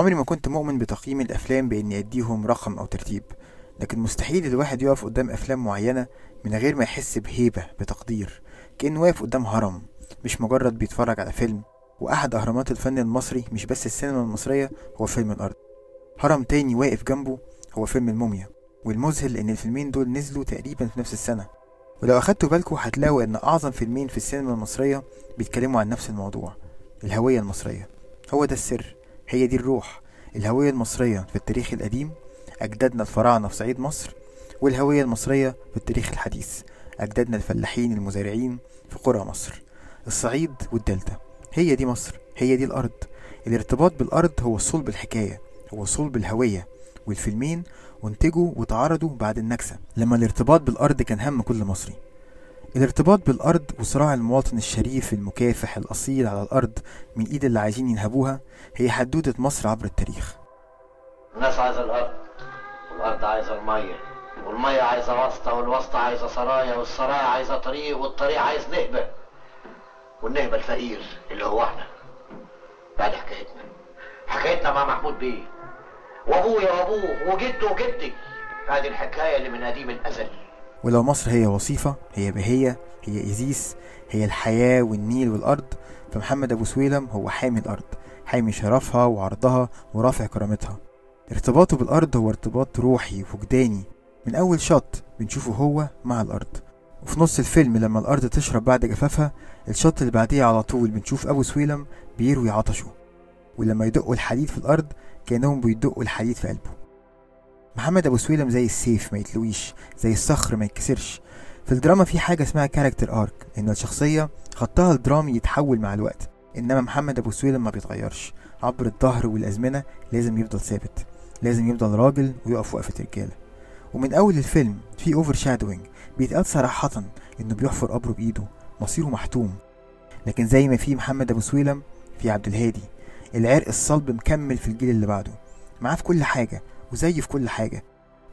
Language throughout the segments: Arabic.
عمري ما كنت مؤمن بتقييم الأفلام بإني أديهم رقم أو ترتيب لكن مستحيل الواحد يقف قدام أفلام معينة من غير ما يحس بهيبة بتقدير كأنه واقف قدام هرم مش مجرد بيتفرج على فيلم. وأحد أهرامات الفن المصري مش بس السينما المصرية هو فيلم الأرض. هرم تاني واقف جنبه هو فيلم الموميا. والمذهل إن الفيلمين دول نزلوا تقريبا في نفس السنة. ولو أخدتوا بالكم هتلاقوا إن أعظم فيلمين في السينما المصرية بيتكلموا عن نفس الموضوع الهوية المصرية. هو ده السر. هي دي الروح الهوية المصرية في التاريخ القديم أجدادنا الفراعنة في صعيد مصر والهوية المصرية في التاريخ الحديث أجدادنا الفلاحين المزارعين في قرى مصر. الصعيد والدلتا هي دي مصر هي دي الأرض. الارتباط بالأرض هو صلب الحكاية هو صلب الهوية والفيلمين وانتجوا وتعرضوا بعد النكسة. لما الارتباط بالأرض كان هم كل مصري الارتباط بالأرض وصراع المواطن الشريف المكافح الأصيل على الأرض من إيد اللي عايزين ينهبوها هي حدوتة مصر عبر التاريخ. الناس عايزة الأرض والأرض عايزة المية والمية عايزة واسطة والواسطة عايزة سرايا والسرايا عايزة طريق والطريق عايز نهبة. والنهبة الفقير اللي هو إحنا. بعد حكايتنا. حكايتنا مع محمود بيه. وأبويا وأبوه وجده وجدي. هذه الحكاية اللي من قديم الأزل. ولو مصر هي وصيفة هي بهية هي إيزيس هي الحياة والنيل والأرض فمحمد أبو سويلم هو حامي الأرض حامي شرفها وعرضها ورافع كرامتها. ارتباطه بالأرض هو ارتباط روحي وجداني من أول shot بنشوفه هو مع الأرض. وفي نص الفيلم لما الأرض تشرب بعد جفافها ال shot اللي بعديه على طول بنشوف أبو سويلم بيروي عطشه. ولما يدقوا الحديد في الأرض كأنهم بيدقوا الحديد في قلبه. محمد أبو سويلم زي السيف ما يتلويش زي الصخر ما يتكسرش. في الدراما في حاجة اسمها character arc إن الشخصية خطها الدرامي يتحول مع الوقت إنما محمد أبو سويلم ما بيتغيرش. عبر الدهر والأزمنة لازم يفضل ثابت لازم يفضل راجل ويقف وقفة رجالة. ومن أول الفيلم في overshadowing بيتقال صراحة إنه بيحفر قبره بإيده مصيره محتوم. لكن زي ما في محمد أبو سويلم في عبد الهادي. العرق الصلب مكمل في الجيل اللي بعده. معاه في كل حاجة وزي في كل حاجة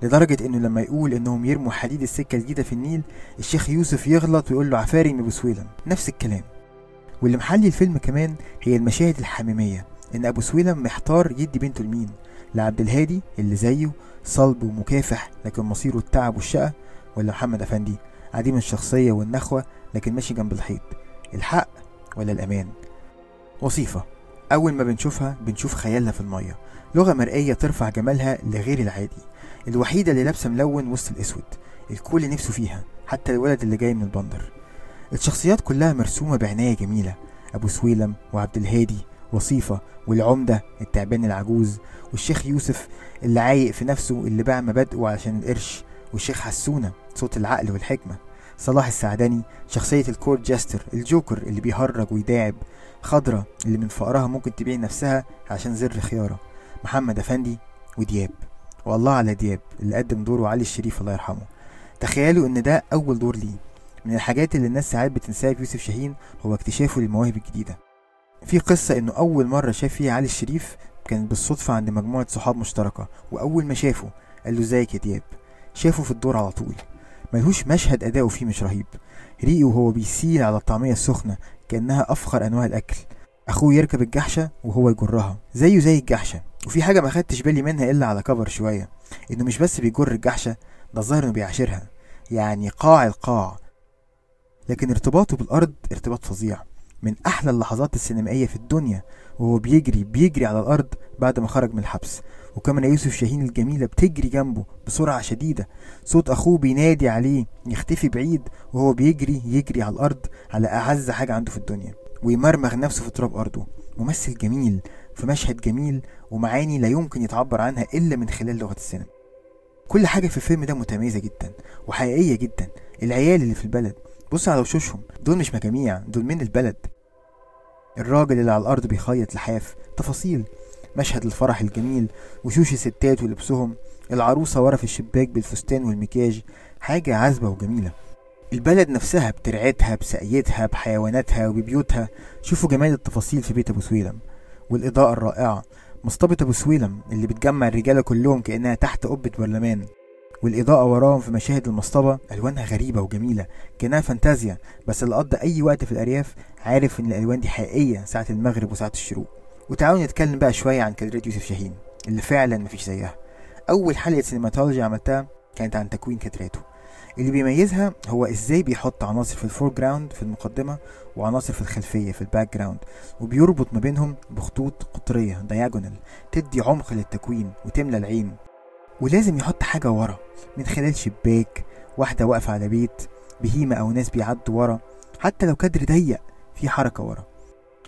لدرجة إنه لما يقول إنهم يرموا حديد السكة الجديدة في النيل الشيخ يوسف يغلط ويقول له عفاري من أبو سويلم. نفس الكلام. واللي محلي الفيلم كمان هي المشاهد الحميمية إن أبو سويلم محتار يدي بنته لمين؟ لعبد الهادي اللي زيه صلب ومكافح لكن مصيره التعب والشقة ولا محمد أفندي؟ عديم الشخصية والنخوة لكن ماشي جنب الحيط. الحق ولا الأمان؟ وصيفة. أول ما بنشوفها بنشوف خيالها في المية لغة مرئية ترفع جمالها لغير العادي. الوحيدة اللي لابسة ملون وسط الأسود الكل نفسه فيها حتى الولد اللي جاي من البندر. الشخصيات كلها مرسومة بعناية جميلة. أبو سويلم وعبد الهادي وصيفة والعمدة التعبان العجوز والشيخ يوسف اللي عايق في نفسه اللي باع مبادئه عشان القرش والشيخ حسونة صوت العقل والحكمة. صلاح السعدني شخصية الكورد جاستر الجوكر اللي بيهرج ويداعب خضرة اللي من فقرها ممكن تبيع نفسها عشان زر خيارة محمد أفندي ودياب. والله على دياب اللي قدم دوره علي الشريف الله يرحمه. تخيلوا إن ده أول دور ليه. من الحاجات اللي الناس ساعات بتنساها في يوسف شاهين هو اكتشافه للمواهب الجديدة. في قصة إنه أول مرة شاف فيها علي الشريف كانت بالصدفة عند مجموعة صحاب مشتركة وأول ما شافه قال له إزيك يا دياب؟ شافه في الدور على طول. ملهوش مشهد أداؤه فيه مش رهيب. ريقه وهو بيسيل على الطعمية السخنة كأنها أفخر أنواع الأكل. أخوه يركب الجحشة وهو يجرها. زيه زي الجحشة. وفي حاجة ما خدتش بالي منها إلا على كبر شوية. إنه مش بس بيجر الجحشة ده الظاهر إنه بيعاشرها. يعني قاع القاع. لكن ارتباطه بالأرض ارتباط فظيع. من أحلى اللحظات السينمائية في الدنيا وهو بيجري بيجري على الأرض بعد ما خرج من الحبس. وكمان يوسف شاهين الجميلة بتجري جنبه بسرعة شديدة. صوت أخوه بينادي عليه يختفي بعيد وهو بيجري يجري على الأرض على أعز حاجة عنده في الدنيا. ويمرمغ نفسه في تراب أرضه. ممثل جميل في مشهد جميل ومعاني لا يمكن يتعبر عنها إلا من خلال لغة السينما. كل حاجة في الفيلم ده متميزة جدا وحقيقية جدا. العيال اللي في البلد بص على وشوشهم دول مش مجاميع دول من البلد. الراجل اللي على الأرض بيخيط لحاف تفاصيل. مشهد الفرح الجميل وشوش الستات ولبسهم. العروسة ورا في الشباك بالفستان والمكياج. حاجة عذبة وجميلة. البلد نفسها بترعتها بسقيتها بحيواناتها وببيوتها. شوفوا جمال التفاصيل في بيت أبو سويلم. والإضاءة الرائعة. مصطبة أبو سويلم اللي بتجمع الرجالة كلهم كأنها تحت قبة برلمان. والإضاءة وراهم في مشاهد المصطبة ألوانها غريبة وجميلة كأنها فانتازيا بس اللي قضى أي وقت في الأرياف عارف إن الألوان دي حقيقية ساعة المغرب وساعة الشروق. وتعالوا نتكلم بقى شوية عن كادرات يوسف شاهين اللي فعلا مفيش زيها. أول حلقة Cinematology عملتها كانت عن تكوين كادراته. اللي بيميزها هو إزاي بيحط عناصر في ال foreground في المقدمة وعناصر في الخلفية في ال background وبيربط ما بينهم بخطوط قطرية diagonal تدي عمق للتكوين وتملى العين. ولازم يحط حاجة ورا من خلال شباك واحدة واقفة على بيت بهيمة أو ناس بيعدوا ورا حتى لو كادر ضيق في حركة ورا.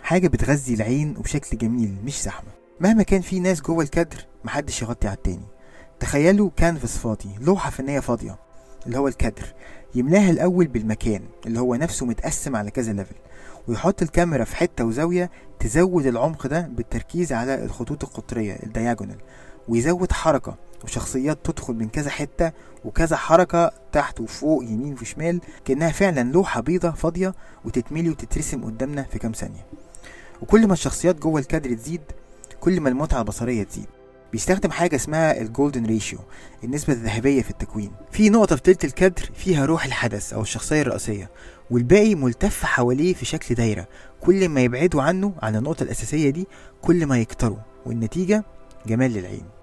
حاجة بتغذي العين وبشكل جميل مش زحمة. مهما كان في ناس جوه الكادر محدش يغطي على التاني. تخيلوا كانفاس فاضي لوحة فنية فاضية اللي هو الكادر. يملاها الأول بالمكان اللي هو نفسه متقسم على كذا level ويحط الكاميرا في حتة وزاوية تزود العمق ده بالتركيز على الخطوط القطرية ال diagonal ويزود حركة. وشخصيات تدخل من كذا حتة وكذا حركة تحت وفوق يمين وشمال كأنها فعلا لوحة بيضة فاضية وتتملي وتترسم قدامنا في كام ثانية. وكل ما الشخصيات جوه الكادر تزيد كل ما المتعة البصرية تزيد. بيستخدم حاجة اسمها ال golden ratio النسبة الذهبية في التكوين. في نقطة في تلت الكادر فيها روح الحدث أو الشخصية الرئيسية والباقي ملتف حواليه في شكل دايرة. كل ما يبعدوا عنه عن النقطة الأساسية دي كل ما يكتروا والنتيجة جمال للعين.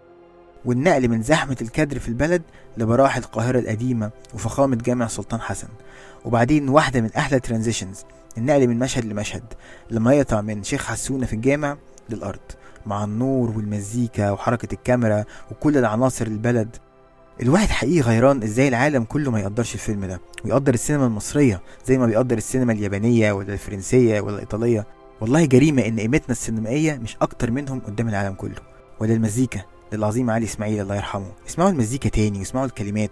والنقل من زحمة الكادر في البلد لبراح القاهرة القديمة وفخامة جامع سلطان حسن. وبعدين واحدة من أحلى transitions النقل من مشهد لمشهد لما يقطع من شيخ حسونة في الجامع للأرض مع النور والمزيكا وحركة الكاميرا وكل العناصر البلد. الواحد حقيقي غيران إزاي العالم كله ما يقدرش الفيلم ده ويقدر السينما المصرية زي ما بيقدر السينما اليابانية ولا الفرنسية ولا الإيطالية. والله جريمة إن قيمتنا السينمائية مش أكتر منهم قدام العالم كله ولا المزيكا للعظيم علي إسماعيل الله يرحمه. اسمعوا المزيكا تاني واسمعوا الكلمات.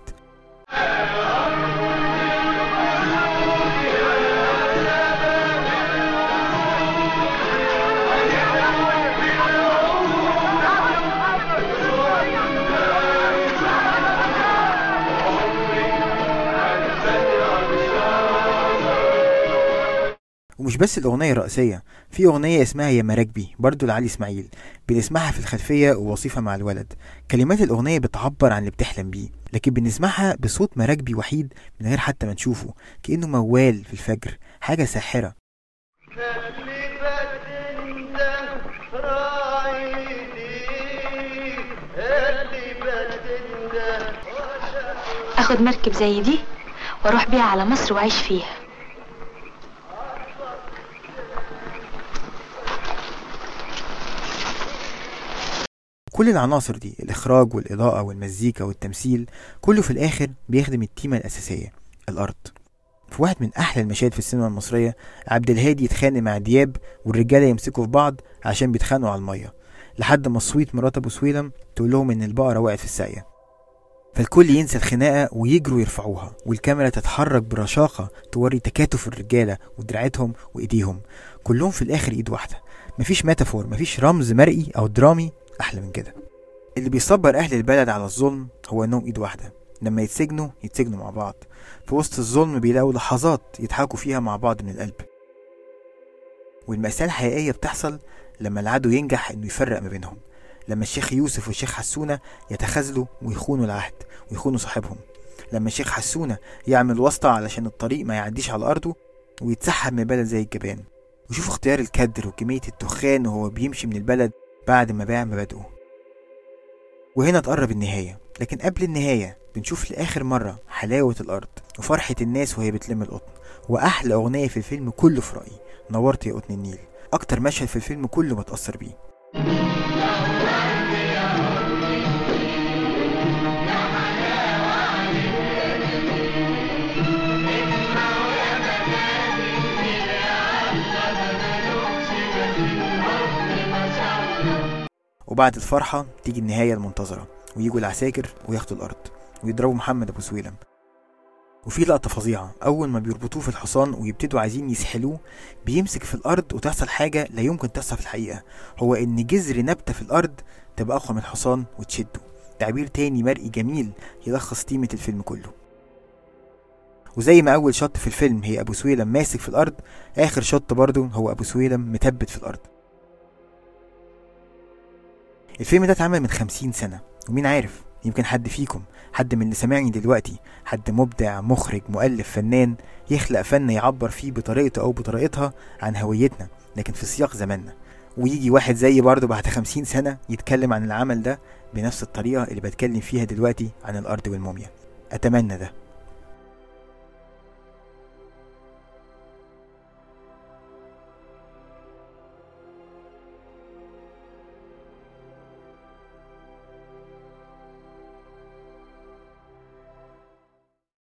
ومش بس الأغنية الرئيسية في أغنية اسمها يا مراكبي برضو لعلي إسماعيل بنسمعها في الخلفية ووظيفة مع الولد. كلمات الأغنية بتعبر عن اللي بتحلم بيه لكن بنسمعها بصوت مراكبي وحيد من غير حتى ما نشوفه كأنه موال في الفجر حاجة ساحرة. آخد مركب زي دي وأروح بيها على مصر وأعيش فيها. كل العناصر دي الإخراج والإضاءة والمزيكا والتمثيل كله في الآخر بيخدم التيمة الأساسية الأرض. في واحد من أحلى المشاهد في السينما المصرية عبد الهادي يتخانق مع دياب والرجالة يمسكوا في بعض عشان بيتخانقوا على المية. لحد ما صويت مرات أبو سويلم تقول لهم إن البقرة وقعت في الساقية. فالكل ينسى الخناقة ويجروا يرفعوها والكاميرا تتحرك برشاقة توري تكاتف الرجالة ودراعتهم وإيديهم. كلهم في الآخر إيد واحدة. مفيش ميتافور مفيش رمز مرئي أو درامي أحلى من كده. اللي بيصبر أهل البلد على الظلم هو إنهم إيد واحدة. لما يتسجنوا يتسجنوا مع بعض. في وسط الظلم بيلاقوا لحظات يضحكوا فيها مع بعض من القلب. والمأساة الحقيقية بتحصل لما العدو ينجح إنه يفرق ما بينهم. لما الشيخ يوسف والشيخ حسونة يتخاذلوا ويخونوا العهد ويخونوا صاحبهم. لما الشيخ حسونة يعمل واسطة علشان الطريق ما يعديش على أرضه ويتسحب من البلد زي الجبان. وشوفوا اختيار الكدر وكمية الدخان وهو بيمشي من البلد بعد ما باع مبادئه. وهنا تقرب النهاية لكن قبل النهاية بنشوف لآخر مرة حلاوة الأرض وفرحة الناس وهي بتلم القطن. وأحلى أغنية في الفيلم كله في رأيي نورت يا قطن النيل. أكتر مشهد في الفيلم كله بتأثر بيه. وبعد الفرحة تيجي النهاية المنتظرة ويجوا العساكر وياخدوا الأرض ويضربوا محمد أبو سويلم. وفي لقطة فظيعة أول ما بيربطوه في الحصان ويبتدوا عايزين يسحلوه بيمسك في الأرض وتحصل حاجة لا يمكن تحصل في الحقيقة. هو إن جذر نبتة في الأرض تبقى أقوى من الحصان وتشده. تعبير تاني مرئي جميل يلخص تيمة الفيلم كله. وزي ما أول شط في الفيلم هي أبو سويلم ماسك في الأرض آخر شط برضه هو أبو سويلم متبت في الأرض. الفيلم ده اتعمل من خمسين سنة ومين عارف؟ يمكن حد فيكم حد من اللي سامعني دلوقتي حد مبدع مخرج مؤلف فنان يخلق فن يعبر فيه بطريقته أو بطريقتها عن هويتنا لكن في سياق زماننا. ويجي واحد زيي برضه بعد خمسين سنة يتكلم عن العمل ده بنفس الطريقة اللي بتكلم فيها دلوقتي عن الأرض والموميا. أتمنى ده.